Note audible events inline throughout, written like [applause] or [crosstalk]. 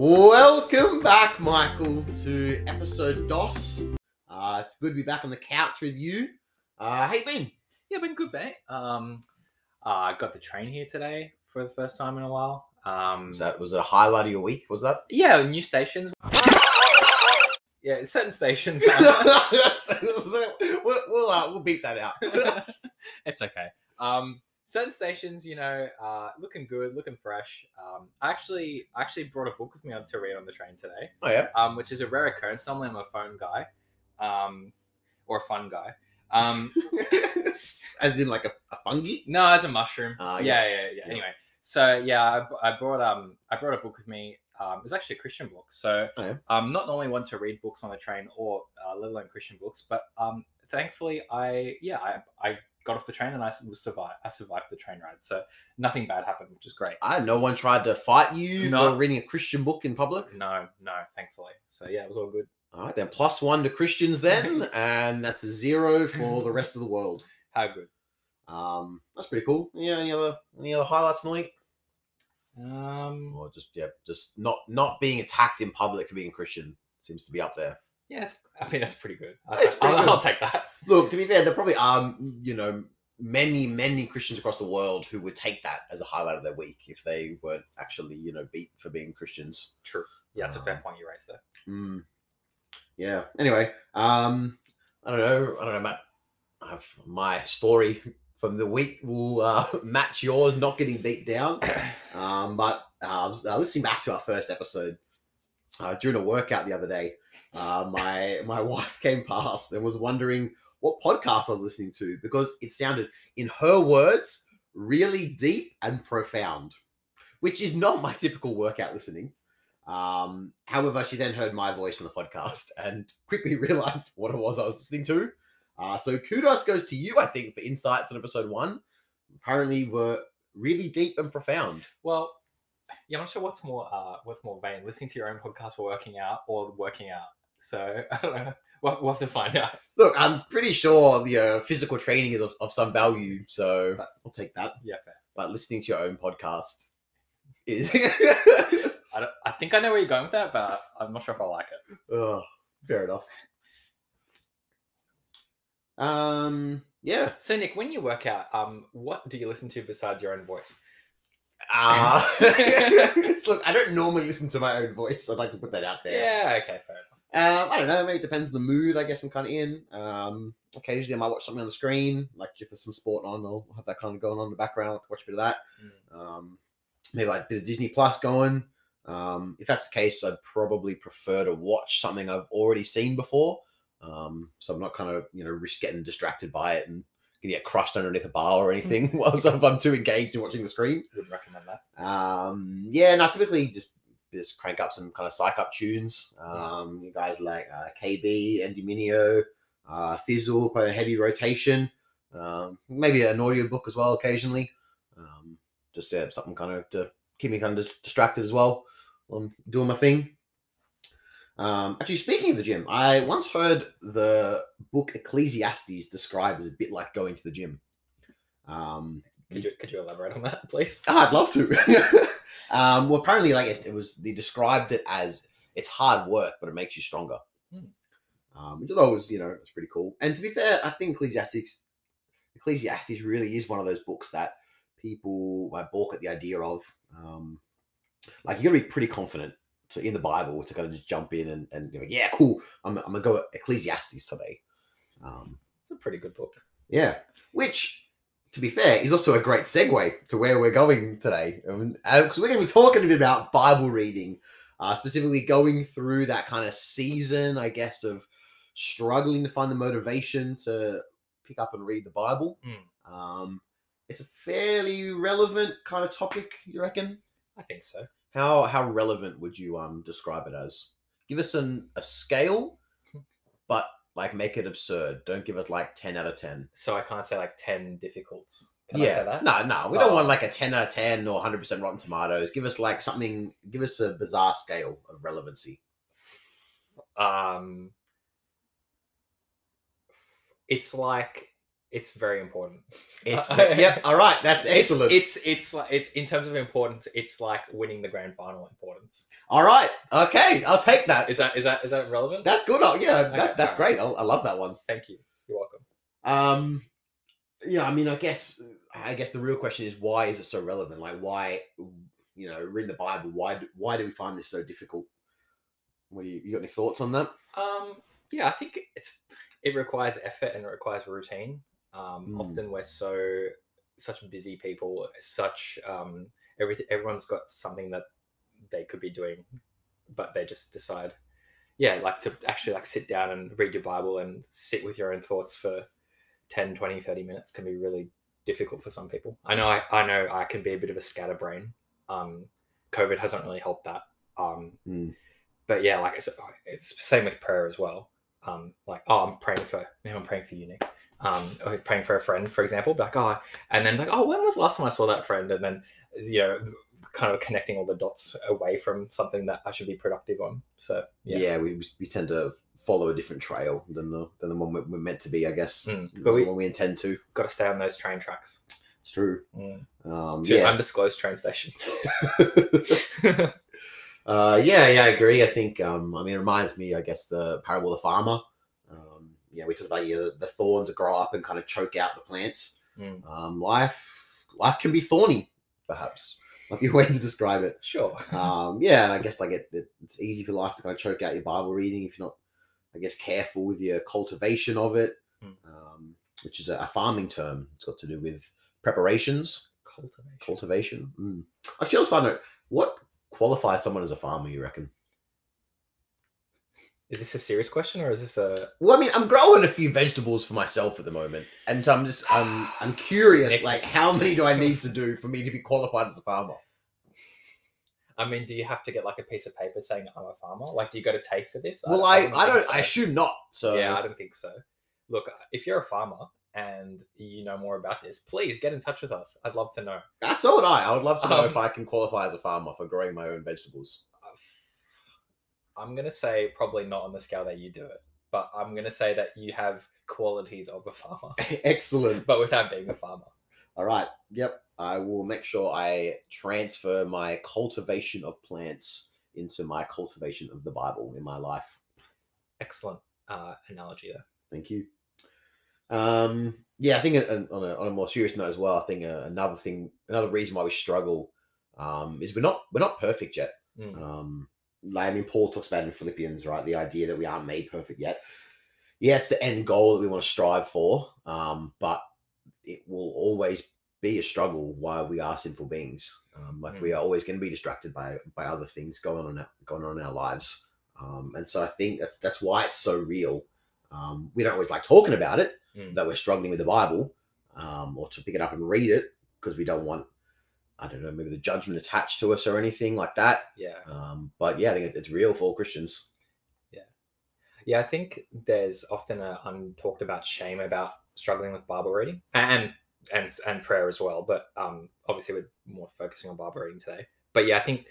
Welcome back, Michael, to episode DOS. Uh, it's good to be back on the couch with you. Uh, how you been? Yeah, been good, mate. Um, I got the train here today for the first time in a while. Um, Was that was it a highlight of your week? Was that? [laughs] yeah, new stations. Yeah, certain stations. [laughs] [laughs] we'll we'll, uh, we'll beat that out. it's okay. Um, certain stations, you know, uh, looking good, looking fresh. Um, I actually, I actually brought a book with me on to read on the train today, oh yeah. um, which is a rare occurrence. Normally, I'm a phone guy, um, or a fun guy. Um, [laughs] As in like a, a fungi. No, as a mushroom. Ah, yeah, yeah. yeah, yeah, Yeah. Anyway, so yeah, I, I brought um I brought a book with me. Um, it's actually a Christian book. So Oh, yeah. I'm not normally one to read books on the train or uh, let alone Christian books, but um thankfully I yeah I, I got off the train and I was survived. I survived the train ride, so nothing bad happened, which is great. I no one tried to fight you No. for reading a Christian book in public. No, no, thankfully. So yeah, it was all good. All right, then plus one to Christians then, [laughs] and that's a zero for the rest of the world. [laughs] How good. Um, that's pretty cool. Yeah, any other any other highlights in the week? Um, Or just yeah, just not not being attacked in public for being Christian seems to be up there. Yeah, it's, I mean that's pretty good. I, It's pretty will good. I'll take that. [laughs] Look, to be fair, there probably are you know many many Christians across the world who would take that as a highlight of their week if they weren't actually you know beat for being Christians. True. Yeah, it's a fair Um, point you raised there. Mm. Yeah. Anyway, um, I don't know. I don't know, Matt. I've, my story from the week will uh, [laughs] match yours, not getting beat down. [coughs] Um, but uh, I was uh, listening back to our first episode uh, during a workout the other day. Uh, my my [laughs] wife came past and was wondering what podcast I was listening to because it sounded, in her words, really deep and profound, which is not my typical workout listening. Um, however, she then heard my voice on the podcast [laughs] and quickly [laughs] realized what it was I was listening to. Uh, so kudos goes to you, I think, for insights on episode one. Apparently, were really deep and profound. Well, yeah, I'm not sure what's more uh what's more vain, listening to your own podcast for working out or working out. So I don't know. We'll, we'll have to find out. Look, I'm pretty sure the uh, physical training is of, of some value, so I'll take that. Yeah, fair. But listening to your own podcast is. [laughs] I, I think I know where you're going with that, but I'm not sure if I like it. oh, fair enough. Um. Yeah. So Nick, when you work out, um, what do you listen to besides your own voice? Uh, [laughs] [laughs] look, I don't normally listen to my own voice. I'd like to put that out there. Yeah, okay, fair. Um, I don't know. Maybe it depends on the mood. I guess I'm kind of in. Um, occasionally I might watch something on the screen, like if there's some sport on, I'll have that kind of going on in the background. I'll watch a bit of that. Um, maybe like a bit of Disney Plus going. Um, if that's the case, I'd probably prefer to watch something I've already seen before. Um, so I'm not kind of you know risk getting distracted by it and gonna get crushed underneath a bar or anything [laughs] whilst [laughs] if I'm too engaged in watching the screen. Wouldn't recommend that. Um, yeah, no, typically just just crank up some kind of psych up tunes. Um, you guys like uh, KB, Andy Mineo, uh, a heavy rotation. Um, maybe an audio book as well occasionally. Um, just uh, something kind of to keep me kind of distracted as well. while I'm doing my thing. Um, actually, speaking of the gym, I once heard the book Ecclesiastes described as a bit like going to the gym. Um, Could you could you elaborate on that, please? Oh, I'd love to. [laughs] um, well, apparently, like it, it was, they described it as it's hard work, but it makes you stronger. Hmm. Um, which I was, you know, it's pretty cool. And to be fair, I think Ecclesiastes, Ecclesiastes really is one of those books that people like balk at the idea of. Um, like you got to be pretty confident to, in the Bible to kind of just jump in and, and be like, yeah, cool. I'm, I'm gonna go Ecclesiastes today. Um, It's a pretty good book. yeah, which, to be fair, is also a great segue to where we're going today. Because we're going to be talking a bit about Bible reading, uh, specifically going through that kind of season, I guess, of struggling to find the motivation to pick up and read the Bible. Mm. Um, it's a fairly relevant kind of topic, you reckon? I think so. How how relevant would you um describe it as? Give us an a scale, but like make it absurd. Don't give us like ten out of ten. So I can't say like ten difficults. Can I yeah, say that? no, no, we don't Oh. want like a ten out of ten or hundred percent Rotten Tomatoes. Give us like something. Give us a bizarre scale of relevancy. Um, it's like It's very important. It's [laughs] yeah. All right, that's It's- excellent. It's, it's like it's in terms of importance. It's like winning the grand final importance. all right, okay, I'll take that. Is that is that is that relevant? That's good. Oh, yeah, Okay, that, that's alright. great. I, I love that one. Thank you. You're welcome. Um, yeah, I mean, I guess, I guess the real question is why is it so relevant? Like, why, you know, reading the Bible? Why, do, why do we find this so difficult? What do you, you got any thoughts on that? Um, yeah, I think it's it requires effort and it requires routine. Um, Mm. Often we're so such busy people, such um, everything. Everyone's got something that they could be doing, but they just decide, yeah, like to actually like sit down and read your Bible and sit with your own thoughts for 10, 20, 30 minutes can be really difficult for some people. I know I, I know I can be a bit of a scatterbrain. Um, COVID hasn't really helped that. Um, Mm. but yeah, like it's, it's same with prayer as well. Um, like, oh, I'm praying for, maybe I'm praying for you, Nick. Um, praying for a friend, for example, be like, oh, and then like, oh, when was the last time I saw that friend? And then, you know, kind of connecting all the dots away from something that I should be productive on. So Yeah, yeah, we, we tend to follow a different trail than the than the one we're, meant to be, I guess. Mm, The but we- one we intend to. got to stay on those train tracks It's true. mm. Um, to yeah. undisclosed train stations. [laughs] [laughs] uh, yeah, yeah, I agree. I think, um, I mean, it reminds me, I guess, the parable of the farmer. Um, yeah, we talked about yeah, the, the thorns that grow up and kind of choke out the plants. Mm. Um, life, life can be thorny, perhaps. [laughs] Might be a way to describe it. sure. [laughs] Um, yeah, and I guess like it, it, it's easy for life to kind of choke out your Bible reading if you're not, I guess, careful with your cultivation of it, Mm. um, which is a, a farming term. It's got to do with preparations, Cultivation. cultivation. Mm. Actually, on a side note, what qualifies someone as a farmer? You reckon? Is this a serious question or is this a Well, I mean, I'm growing a few vegetables for myself at the moment, and so I'm just I'm I'm curious, like, how many do I need to do for me to be qualified as a farmer? I mean, do you have to get like a piece of paper saying I'm a farmer? Like, do you go to TAFE for this? Well, I I think don't so. I assume not. So yeah, I don't think so. Look, if you're a farmer and you know more about this, please get in touch with us. I'd love to know. Ah, so would I. I would love to know Um, if I can qualify as a farmer for growing my own vegetables. I'm gonna say probably not on the scale that you do it, but I'm gonna say that you have qualities of a farmer, [laughs] Excellent. but without being a farmer. All right. Yep. I will make sure I transfer my cultivation of plants into my cultivation of the Bible in my life. Excellent uh, analogy there. Thank you. Um, yeah, I think on a, on a more serious note as well, I think uh, another thing, another reason why we struggle um, is we're not we're not perfect yet. Mm. Um, like I mean, Paul talks about in Philippians, right? The idea that we aren't made perfect yet. Yeah, it's the end goal that we want to strive for, um, but it will always be a struggle while we are sinful beings. Um, like we are always going to be distracted by by other things going on in our, going on in our lives, um, and so I think that's that's why it's so real. Um, we don't always like talking about it Mm. that we're struggling with the Bible, um, or to pick it up and read it because we don't want, I don't know, maybe the judgment attached to us or anything like that. Yeah. Um, but yeah, I think it's real for all Christians. Yeah. Yeah, I think there's often a untalked about shame about struggling with Bible reading and and and prayer as well. But um, obviously, we're more focusing on Bible reading today. But yeah, I think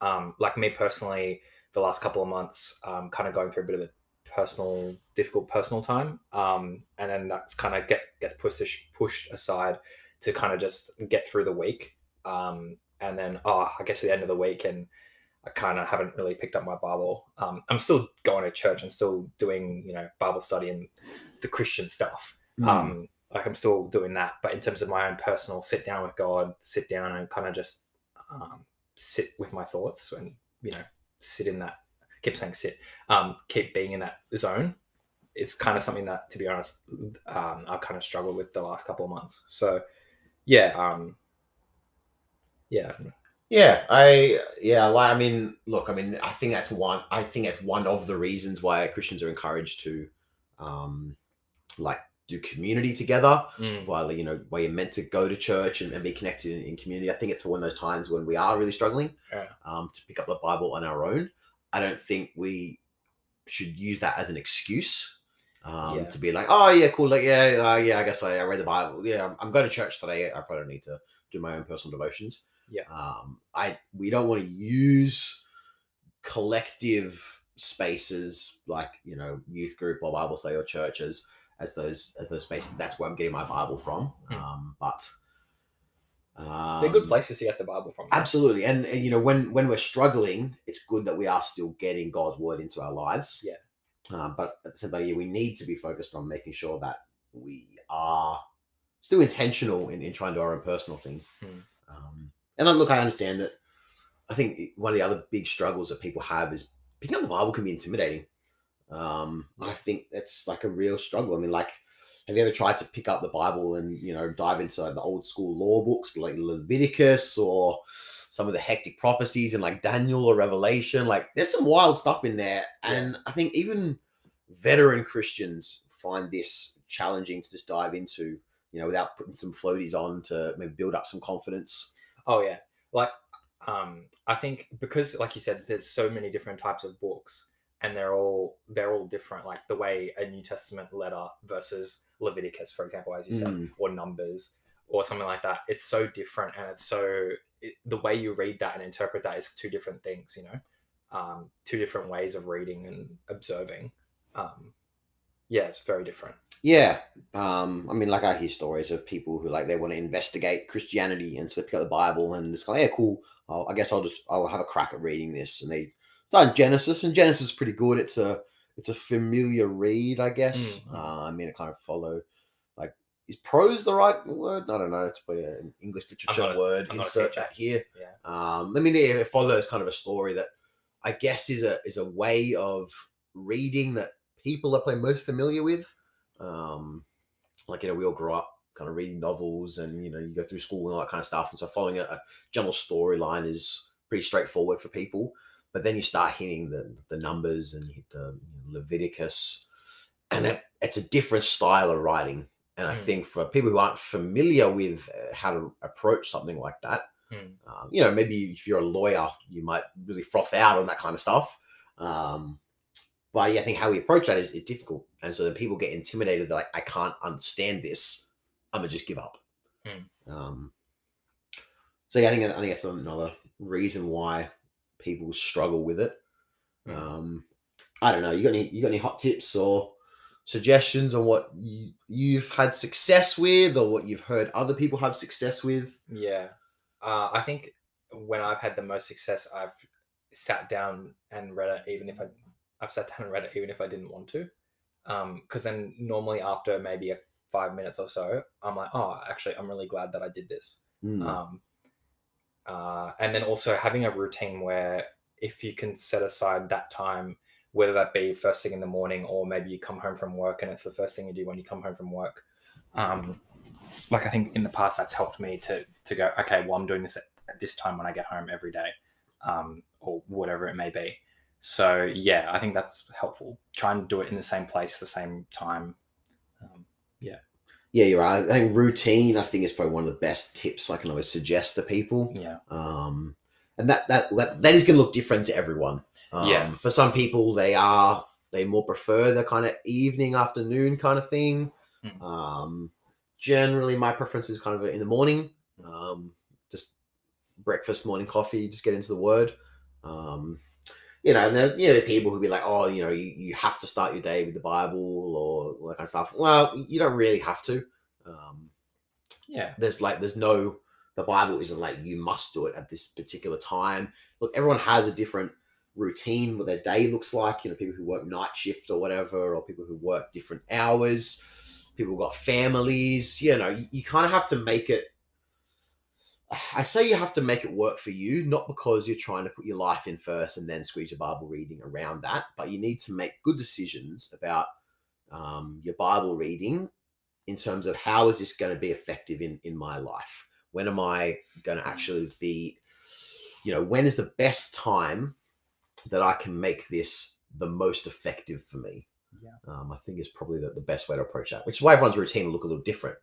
um, like me personally, the last couple of months, um, kind of going through a bit of a personal, difficult personal time, um, and then that's kind of get gets pushed pushed aside to kind of just get through the week. Um, and then oh, I get to the end of the week and I kind of haven't really picked up my Bible. Um, I'm still going to church and still doing, you know, Bible study and the Christian stuff. Hmm. Um, like I'm still doing that, but in terms of my own personal sit down with God, sit down and kind of just um, sit with my thoughts and you know sit in that. Keep saying sit. Um, keep being in that zone. It's kind of something that, to be honest, um, I've kind of struggled with the last couple of months. So, yeah, um, yeah, Yeah, I yeah, like I mean, look, I mean, I think that's one. I think that's one of the reasons why Christians are encouraged to, um, like do community together. Mm, While you know, where you're meant to go to church and, and be connected in, in community. I think it's one of those times when we are really struggling Yeah. um, to pick up the Bible on our own. I don't think we should use that as an excuse. Um, Yeah. To be like, oh yeah, cool, like yeah, uh, yeah. I guess I, I read the Bible. Yeah, I'm, I'm going to church today. I probably don't need to do my own personal devotions. Yeah. Um, I we don't want to use collective spaces like you know youth group or Bible study or churches as those as those spaces. That's where I'm getting my Bible from. Hmm. Um, but um, They're good places to get the Bible from. Absolutely, and, and you know when when we're struggling, it's good that we are still getting God's word into our lives. Yeah. Um, but at the same time, yeah, we need to be focused on making sure that we are still intentional in, in trying to do our own personal thing. Hmm. Um, and I, look, I understand that. I think one of the other big struggles that people have is picking up the Bible can be intimidating. Um, I think that's like a real struggle. I mean, like, have you ever tried to pick up the Bible and you know dive into like, the old school law books like Leviticus or some of the hectic prophecies in like Daniel or Revelation? Like, there's some wild stuff in there, and I think even veteran Christians find this challenging to just dive into. You know, without putting some floaties on to maybe build up some confidence. Oh yeah, like um, I think because, like you said, there's so many different types of books, and they're all they're all different. Like the way a New Testament letter versus Leviticus, for example, as you said, Mm. or Numbers, or something like that. It's so different, and it's so it, the way you read that and interpret that is two different things. You know, um, two different ways of reading and observing. Um, yeah, it's very different. Yeah. Um, I mean, like I hear stories of people who like they want to investigate Christianity and so they pick up the Bible and it's of, yeah, cool. I'll, I guess I'll just I'll have a crack at reading this. And they start Genesis, and Genesis is pretty good. It's a it's a familiar read, I guess. Mm. Uh, I mean, it kind of follow like is prose the right word? I don't know. It's probably an English literature a- word. I'm Insert that here. Yeah. Um, I mean, yeah, it follows kind of a story that I guess is a is a way of reading that people are probably most familiar with. Um, like you know, we all grew up kind of reading novels, and you know, you go through school and all that kind of stuff, and so following a, a general storyline is pretty straightforward for people. But then you start hitting the the numbers and hit the Leviticus, and it, it's a different style of writing. And I Mm. think for people who aren't familiar with uh, how to approach something like that, Mm. um, you know, maybe if you're a lawyer, you might really froth out on that kind of stuff. Um, but yeah, I think how we approach that is, is difficult. And so then people get intimidated. They're like, I can't understand this. I'm gonna just give up. Mm. Um, so yeah, I think I think that's another reason why people struggle with it. Mm. Um, I don't know. You got any you got any hot tips or suggestions on what you, you've had success with or what you've heard other people have success with? Yeah. Uh, I think when I've had the most success, I've sat down and read it, even if I, I've sat down and read it, even if I didn't want to. Because then normally after maybe a five minutes or so, I'm like, oh, actually, I'm really glad that I did this. Mm. Um, uh, and then also having a routine where if you can set aside that time, whether that be first thing in the morning or maybe you come home from work and it's the first thing you do when you come home from work. Um, like I think in the past that's helped me to to go, okay, well I'm doing this at, at this time when I get home every day, um, or whatever it may be. So yeah, I think that's helpful. Try and do it in the same place, the same time. Um, Yeah, Yeah, you're right. I think routine, I think, is probably one of the best tips I can always suggest to people. yeah, Um, and that that that, is going to look different to everyone. Um, Yeah. For some people, they are they more prefer the kind of evening, afternoon kind of thing. Mm. Um, generally, my preference is kind of in the morning. Um, just breakfast, morning coffee, just get into the word. Um, you know, and then you know people who be like, oh, you know, you, you have to start your day with the Bible or all that kind of stuff. Well, you don't really have to. Um, yeah, there's like there's no the bible isn't like you must do it at this particular time look everyone has a different routine what their day looks like you know people who work night shift or whatever or people who work different hours people got families you know you, you kind of have to make it i say you have to make it work for you not because you're trying to put your life in first and then squeeze your bible reading around that but you need to make good decisions about um, your bible reading in terms of how is this going to be effective in in my life? When am i going to actually be you know when is the best time that i can make this the most effective for me? Yeah. um, i think is probably the, the best way to approach that which is why everyone's routine will look a little different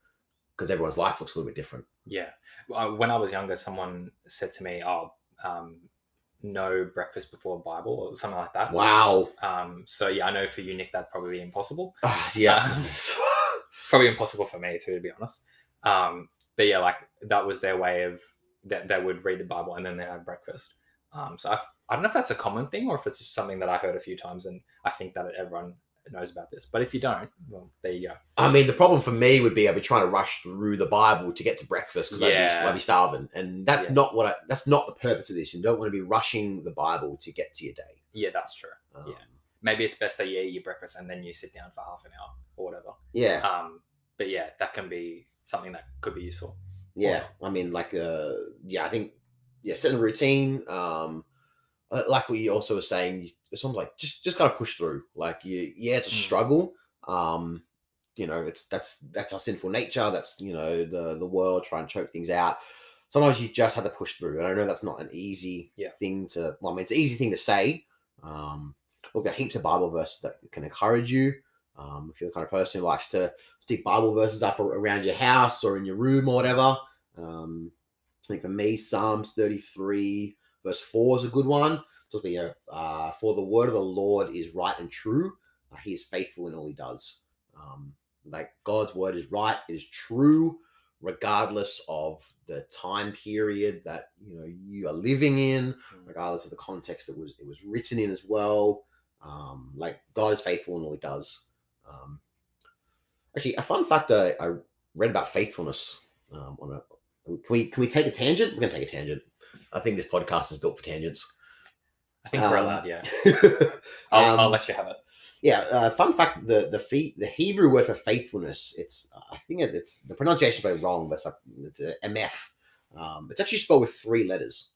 because everyone's life looks a little bit different yeah. Uh, when I was younger, someone said to me, "Oh, um, no breakfast before Bible" or something like that. wow Um, so yeah, I know for you, Nick, that'd probably be impossible. Ah, [sighs] yeah Um, probably impossible for me too, to be honest. Um, but yeah, like that was their way of that they would read the Bible and then they have breakfast. Um, so I, I don't know if that's a common thing or if it's just something that I heard a few times and I think that everyone knows about this. But if you don't, well, there you go. I mean, the problem for me would be I'd be trying to rush through the Bible to get to breakfast because I'd, be, I'd be starving, and that's Yeah. not what I, that's not the purpose of this. You don't want to be rushing the Bible to get to your day. Yeah, that's true. Um, Yeah. Maybe it's best that you eat your breakfast and then you sit down for half an hour or whatever. yeah, Um, but yeah, that can be something that could be useful. yeah. I mean, like, uh, yeah, I think, yeah, setting a routine. Um, like we also were saying, it's almost like just just kind of push through. Like, you, yeah, it's a Mm. struggle. Um, you know, it's that's that's our sinful nature. That's you know the the world trying to choke things out. Sometimes you just have to push through, and I know that's not an easy Yeah. thing to. Well, I mean, it's an easy thing to say. Um, look, there are heaps of Bible verses that can encourage you. Um, if you're the kind of person who likes to stick Bible verses up around your house or in your room or whatever, um, I think for me, Psalms 33, verse 4 is a good one. About, you know, uh, for the word of the Lord is right and true. Uh, he is faithful in all he does. Um, like God's word is right, is true, regardless of the time period that you know you are living in, regardless of the context that was it was written in as well. Um, like God is faithful in all he does. Um, actually, a fun fact I, I read about faithfulness. Um, on a, can we can we take a tangent? We're gonna take a tangent. I think this podcast is built for tangents. I think we're Um, allowed. Yeah, [laughs] I'll, I'll um, let you have it. yeah, uh, fun fact: the the fee, the Hebrew word for faithfulness. It's I think it's the pronunciation is very wrong, but it's like it's a mf. Um, it's actually spelled with three letters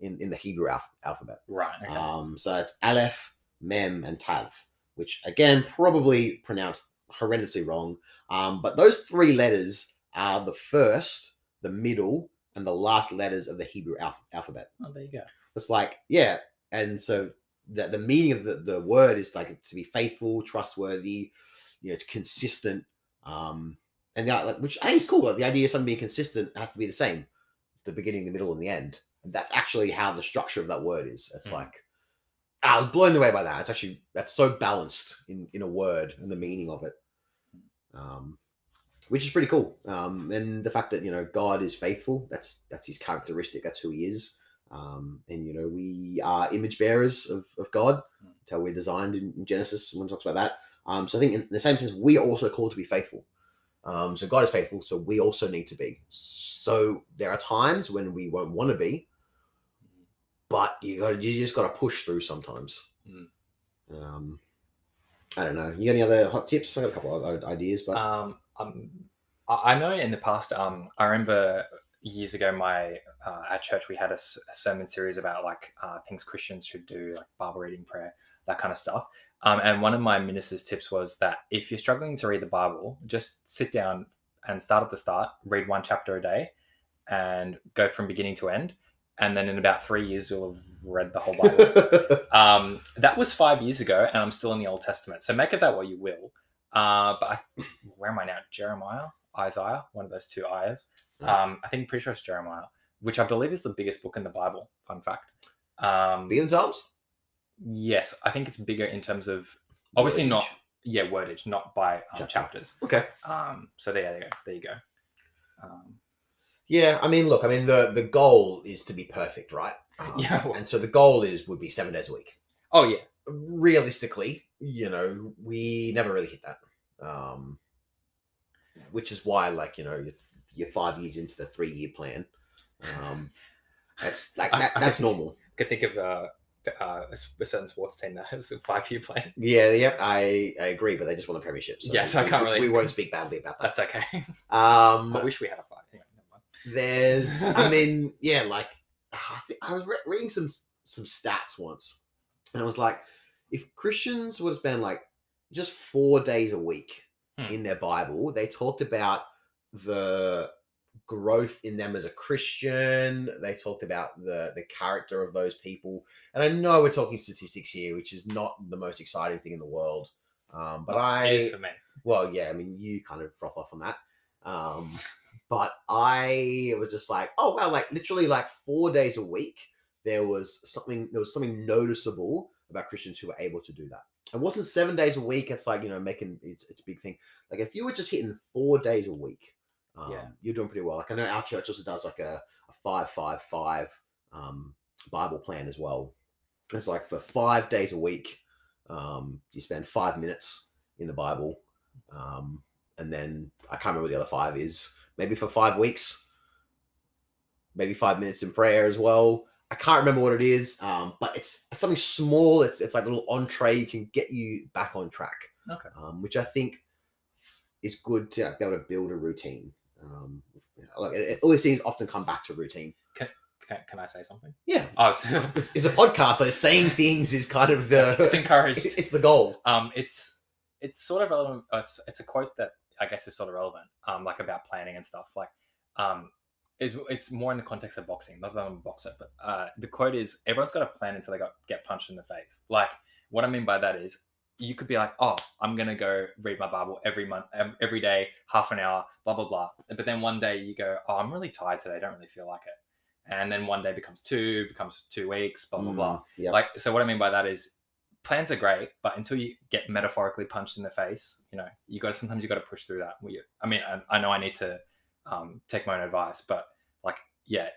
in in the Hebrew alph- alphabet. Right. Okay. Um, so it's Aleph, Mem, and Tav, which again probably pronounced horrendously wrong. Um, but those three letters are the first, the middle, and the last letters of the Hebrew alph- alphabet. oh, there you go. It's like, yeah. And so the, the meaning of the, the word is like to be faithful, trustworthy, you know, it's consistent. Um, and that, like, which I think is cool. Like, the idea of something being consistent has to be the same, the beginning, the middle, and the end. And that's actually how the structure of that word is. It's Mm. like, I was blown away by that. It's actually, that's so balanced in, in a word and the meaning of it. Um, which is pretty cool. Um, and the fact that, you know, God is faithful, that's, that's his characteristic. That's who he is. Um, and you know, we are image bearers of, of God. Mm. That's how we're designed in, in Genesis when it talks about that. Um, so I think in the same sense, we are also called to be faithful. Um, so God is faithful, so we also need to be. So there are times when we won't want to be, but you got you just got to push through sometimes. Mm. Um, I don't know. You got any other hot tips? I got a couple of other ideas, but Um, um, I know in the past, um, I remember years ago, my uh, at church we had a sermon series about like uh, things Christians should do, like Bible reading, prayer, that kind of stuff. Um, and one of my minister's tips was that if you're struggling to read the Bible, just sit down and start at the start, read one chapter a day, and go from beginning to end. And then in about three years, you'll have read the whole Bible. [laughs] Um, that was five years ago, and I'm still in the Old Testament. So make of that what you will. Uh, but I, [clears throat] where am I now? Jeremiah, Isaiah, one of those two ayahs. Um, I think pretty sure it's Jeremiah, which I believe is the biggest book in the Bible. Fun fact. Um, Bigger than Psalms? yes, I think it's bigger in terms of obviously not yeah wordage, not by um, Chapter. chapters. Okay. Um, so there, there you go. There you go. Um, Yeah, I mean, look, I mean, the the goal is to be perfect, right? [laughs] Um, Yeah, well- and so the goal is would be seven days a week. oh yeah, realistically, you know, we never really hit that. Um, which is why, like, you know, you're, you're five years into the three year plan. Um, that's [laughs] like that, I that's think- normal. I could think of uh, uh, a certain sports team that has a five-year plan. Yeah, yep, I, I agree, but they just won the premiership. So Yes, we, I can't we- really- We won't speak badly about that. That's okay. [laughs] Um, I wish we had a five. Anyway, there's i [laughs] mean yeah like i think i was re- reading some some stats once and i was like if christians would have spent like just four days a week Hmm. in their bible they talked about the growth in them as a christian they talked about the the character of those people and i know we're talking statistics here which is not the most exciting thing in the world um, but i well, yeah, I mean, you kind of froth off on that. Um, but I was just like, oh wow, like literally like four days a week, there was something there was something noticeable about Christians who were able to do that. It wasn't seven days a week. It's like you know making it's, it's a big thing. Like if you were just hitting four days a week, um, Yeah. you're doing pretty well. Like I know our church also does like a, a five five five um, Bible plan as well. It's like for five days a week, um, you spend five minutes in the Bible. Um, and then I can't remember what the other five is. Maybe for five weeks, maybe five minutes in prayer as well. I can't remember what it is, um, but it's something small. It's, it's like a little entree you can get you back on track, Okay. um, which I think is good to be able to build a routine. Um, like it, it- all these things often come back to routine. Can, can I say something? Yeah, Oh, [laughs] it's, it's a podcast, so saying things is kind of the [laughs] It's encouraged. It's, [laughs] it's the goal. um, it's it's sort of relevant. uh, It's, it's a quote that I guess is sort of relevant, um, like about planning and stuff. Like, um, is it's more in the context of boxing. Not that I'm a boxer, but uh, the quote is everyone's got a plan until they got get punched in the face. Like, what I mean by that is you could be like, oh, I'm gonna go read my Bible every month, every day, half an hour, blah blah blah. But then one day you go, oh, I'm really tired today. I don't really feel like it. And then one day becomes two, becomes two weeks, blah blah blah. Mm, yeah. Like, so what I mean by that is plans are great, but until you get metaphorically punched in the face, you know, you got to sometimes you got to push through that. I mean, I, I know I need to um, take my own advice, but like, yeah,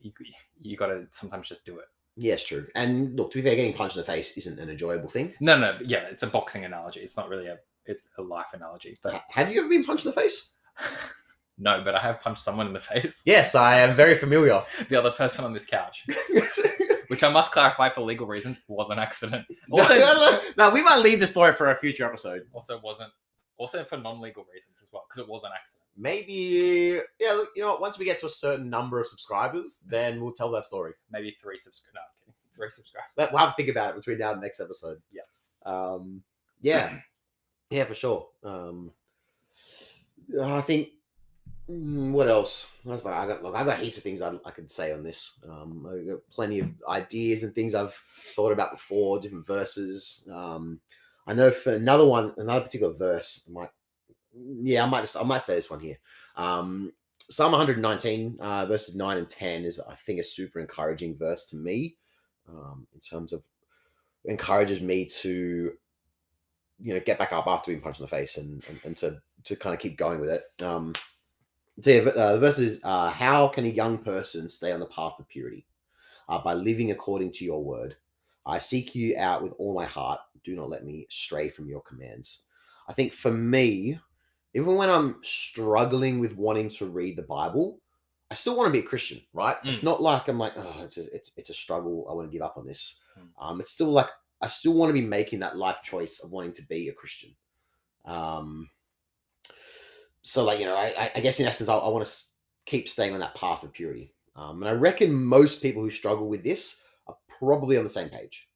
you you got to sometimes just do it. Yeah, true. And look, to be fair, getting punched in the face isn't an enjoyable thing. No, no, yeah, it's a boxing analogy. It's not really a it's a life analogy, but Have you ever been punched in the face? [laughs] no, but I have punched someone in the face. Yes, I am very familiar. [laughs] The other person on this couch, [laughs] which I must clarify for legal reasons, was an accident. Also, no, no, we might leave the story for a future episode. also wasn't. Also for non-legal reasons as well, because it was an accident. Maybe, yeah. Look, you know what? Once we get to a certain number of subscribers, then we'll tell that story. maybe three subscribe. No, I'm kidding. Three subscribe. Let, we'll have to think about it between now and the next episode. Yeah. Um. Yeah. yeah, for sure. Um. I think. mm, What else? That's I got. Look, I got heaps of things I, I could say on this. Um, I got plenty of ideas and things I've thought about before, different verses. Um, I know for another one, another particular verse, I might. Yeah, I might just. I might say this one here. Um, Psalm 119, uh, verses 9 and 10 is, I think, a super encouraging verse to me um, in terms of encourages me to, you know, get back up after being punched in the face and, and, and to, to kind of keep going with it. Um, so yeah, uh, the verse is, uh, how can a young person stay on the path of purity? Uh, by living according to your word. I seek you out with all my heart. Do not let me stray from your commands. I think for me, even when I'm struggling with wanting to read the Bible, I still want to be a Christian, right? It's not like I'm like, oh, it's a, it's, it's a struggle. I want to give up on this. Mm. Um, it's still like I still want to be making that life choice of wanting to be a Christian. Um, so like you know, I, I- guess in essence, I, I want to keep staying on that path of purity. Um, and I reckon most people who struggle with this probably on the same page.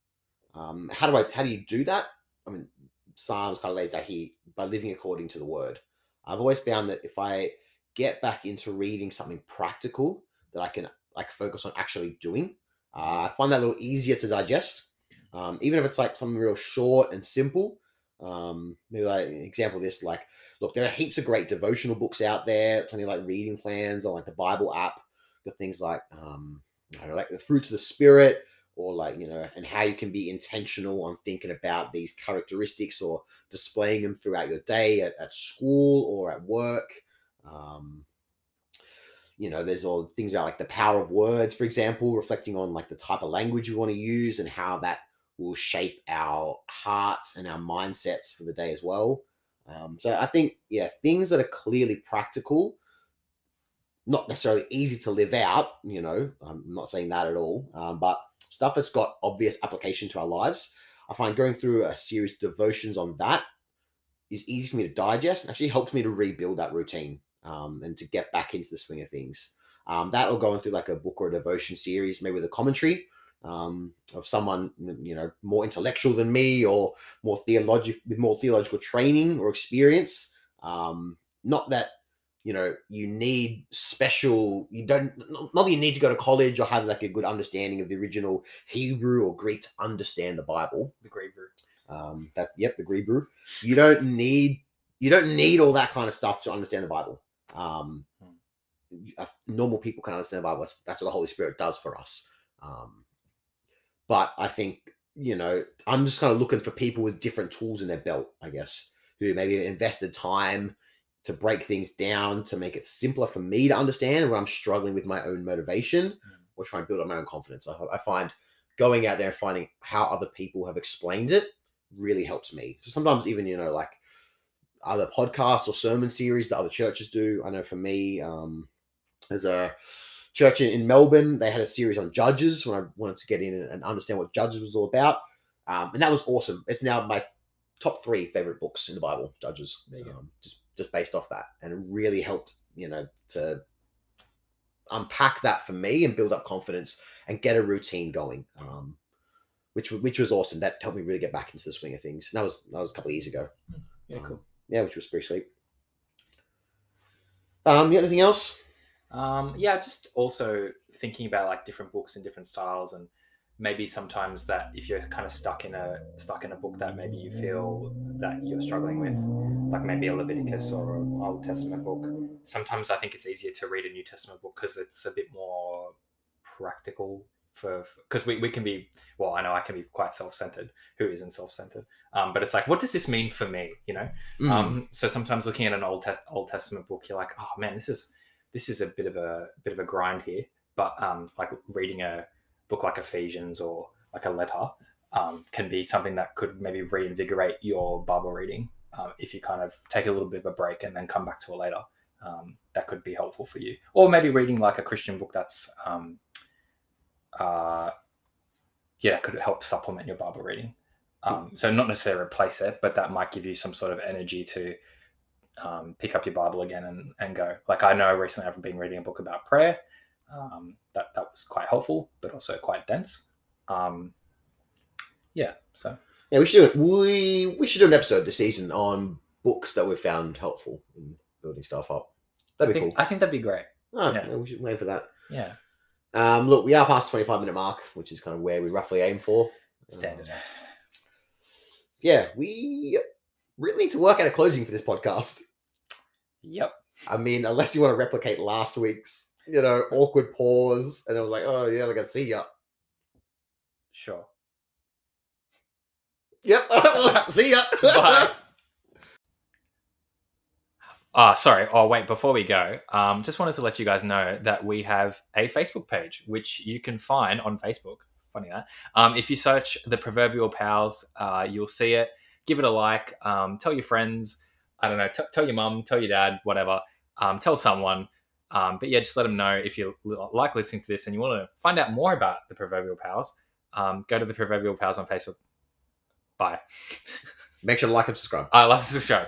Um, how do I? How do you do that? I mean, Psalms kind of lays out here by living according to the Word. I've always found that if I get back into reading something practical that I can like focus on actually doing, uh, I find that a little easier to digest. Um, even if it's like something real short and simple. Um, maybe like example this, like, look, there are heaps of great devotional books out there, plenty of like reading plans on like the Bible app. Got things like um, know, like the fruits of the spirit, or like you know, and how you can be intentional on thinking about these characteristics or displaying them throughout your day at, at school or at work. Um, you know, there's all things about like the power of words, for example, reflecting on like the type of language you want to use and how that will shape our hearts and our mindsets for the day as well. Um, so I think, yeah, things that are clearly practical, not necessarily easy to live out, you know, I'm not saying that at all, um, but stuff that's got obvious application to our lives. I find going through a series of devotions on that is easy for me to digest and actually helps me to rebuild that routine um, and to get back into the swing of things. Um, that or going through like a book or a devotion series, maybe with a commentary um, of someone you know more intellectual than me or more theological with more theological training or experience. Um, not that you know you need special. You don't not that you need to go to college or have like a good understanding of the original Hebrew or Greek to understand the Bible. The Grey Brew. Um, that yep, the Hebrew. You don't need you don't need all that kind of stuff to understand the Bible. Um, uh, normal people can understand the Bible. That's, that's what the Holy Spirit does for us. Um, but I think you know I'm just kind of looking for people with different tools in their belt. I guess who maybe invested time to break things down to make it simpler for me to understand when I'm struggling with my own motivation or trying to build up my own confidence. I, I find going out there and finding how other people have explained it really helps me. So sometimes even you know like other podcasts or sermon series that other churches do. I know for me, um, there's a church in, in Melbourne. They had a series on judges when I wanted to get in and understand what judges was all about, um, and that was awesome. It's now my top three favorite books in the Bible, Judges. There you go. Um, just just based off that, and it really helped you know to unpack that for me and build up confidence and get a routine going. Um, which which was awesome. That helped me really get back into the swing of things. And that was that was a couple of years ago. Yeah, cool. Um, yeah, which was pretty sweet. Um, you got anything else? Um, yeah, just also thinking about like different books and different styles, and maybe sometimes that if you're kind of stuck in a stuck in a book that maybe you feel that you're struggling with, like maybe a Leviticus or an Old Testament book. Sometimes I think it's easier to read a New Testament book because it's a bit more practical for because we, we can be well i know i can be quite self-centered who isn't self-centered um, but it's like what does this mean for me you know Mm. um, so sometimes looking at an old Te- Old Testament book, you're like, oh man, this is this is a bit of a bit of a grind here. But um, like reading a book like Ephesians or like a letter um, can be something that could maybe reinvigorate your Bible reading uh, if you kind of take a little bit of a break and then come back to it later. Um, that could be helpful for you, or maybe reading like a Christian book that's um, uh, yeah, could help supplement your Bible reading. Um, so not necessarily replace it, but that might give you some sort of energy to um, pick up your Bible again and, and go. Like I know recently I've been reading a book about prayer. Um, that that was quite helpful, but also quite dense. Um, yeah, so Yeah, we should do we we should do an episode this season on books that we've found helpful in building stuff up. That'd be think cool. I think that'd be great. Oh, yeah. yeah, we should wait for that. Yeah, Um, look, we are past the twenty-five minute mark, which is kind of where we roughly aim for. standard. Um, yeah, we really need to work out a closing for this podcast. Yep. I mean, unless you want to replicate last week's, you know, awkward pause, and it was like, oh yeah, like I see ya. Sure. Yep, [laughs] see ya. [laughs] Bye. Ah, sorry. Oh, wait. Before we go, um, just wanted to let you guys know that we have a Facebook page, which you can find on Facebook. Funny that. Um, if you search the proverbial pals, uh, you'll see it. Give it a like. Um, tell your friends. I don't know. T- tell your mum. Tell your dad. Whatever. Um, tell someone. Um, but yeah, just let them know if you li- like listening to this and you want to find out more about the proverbial pals. Um, go to the proverbial pals on Facebook. Bye. Make sure to like and subscribe. I love and subscribe.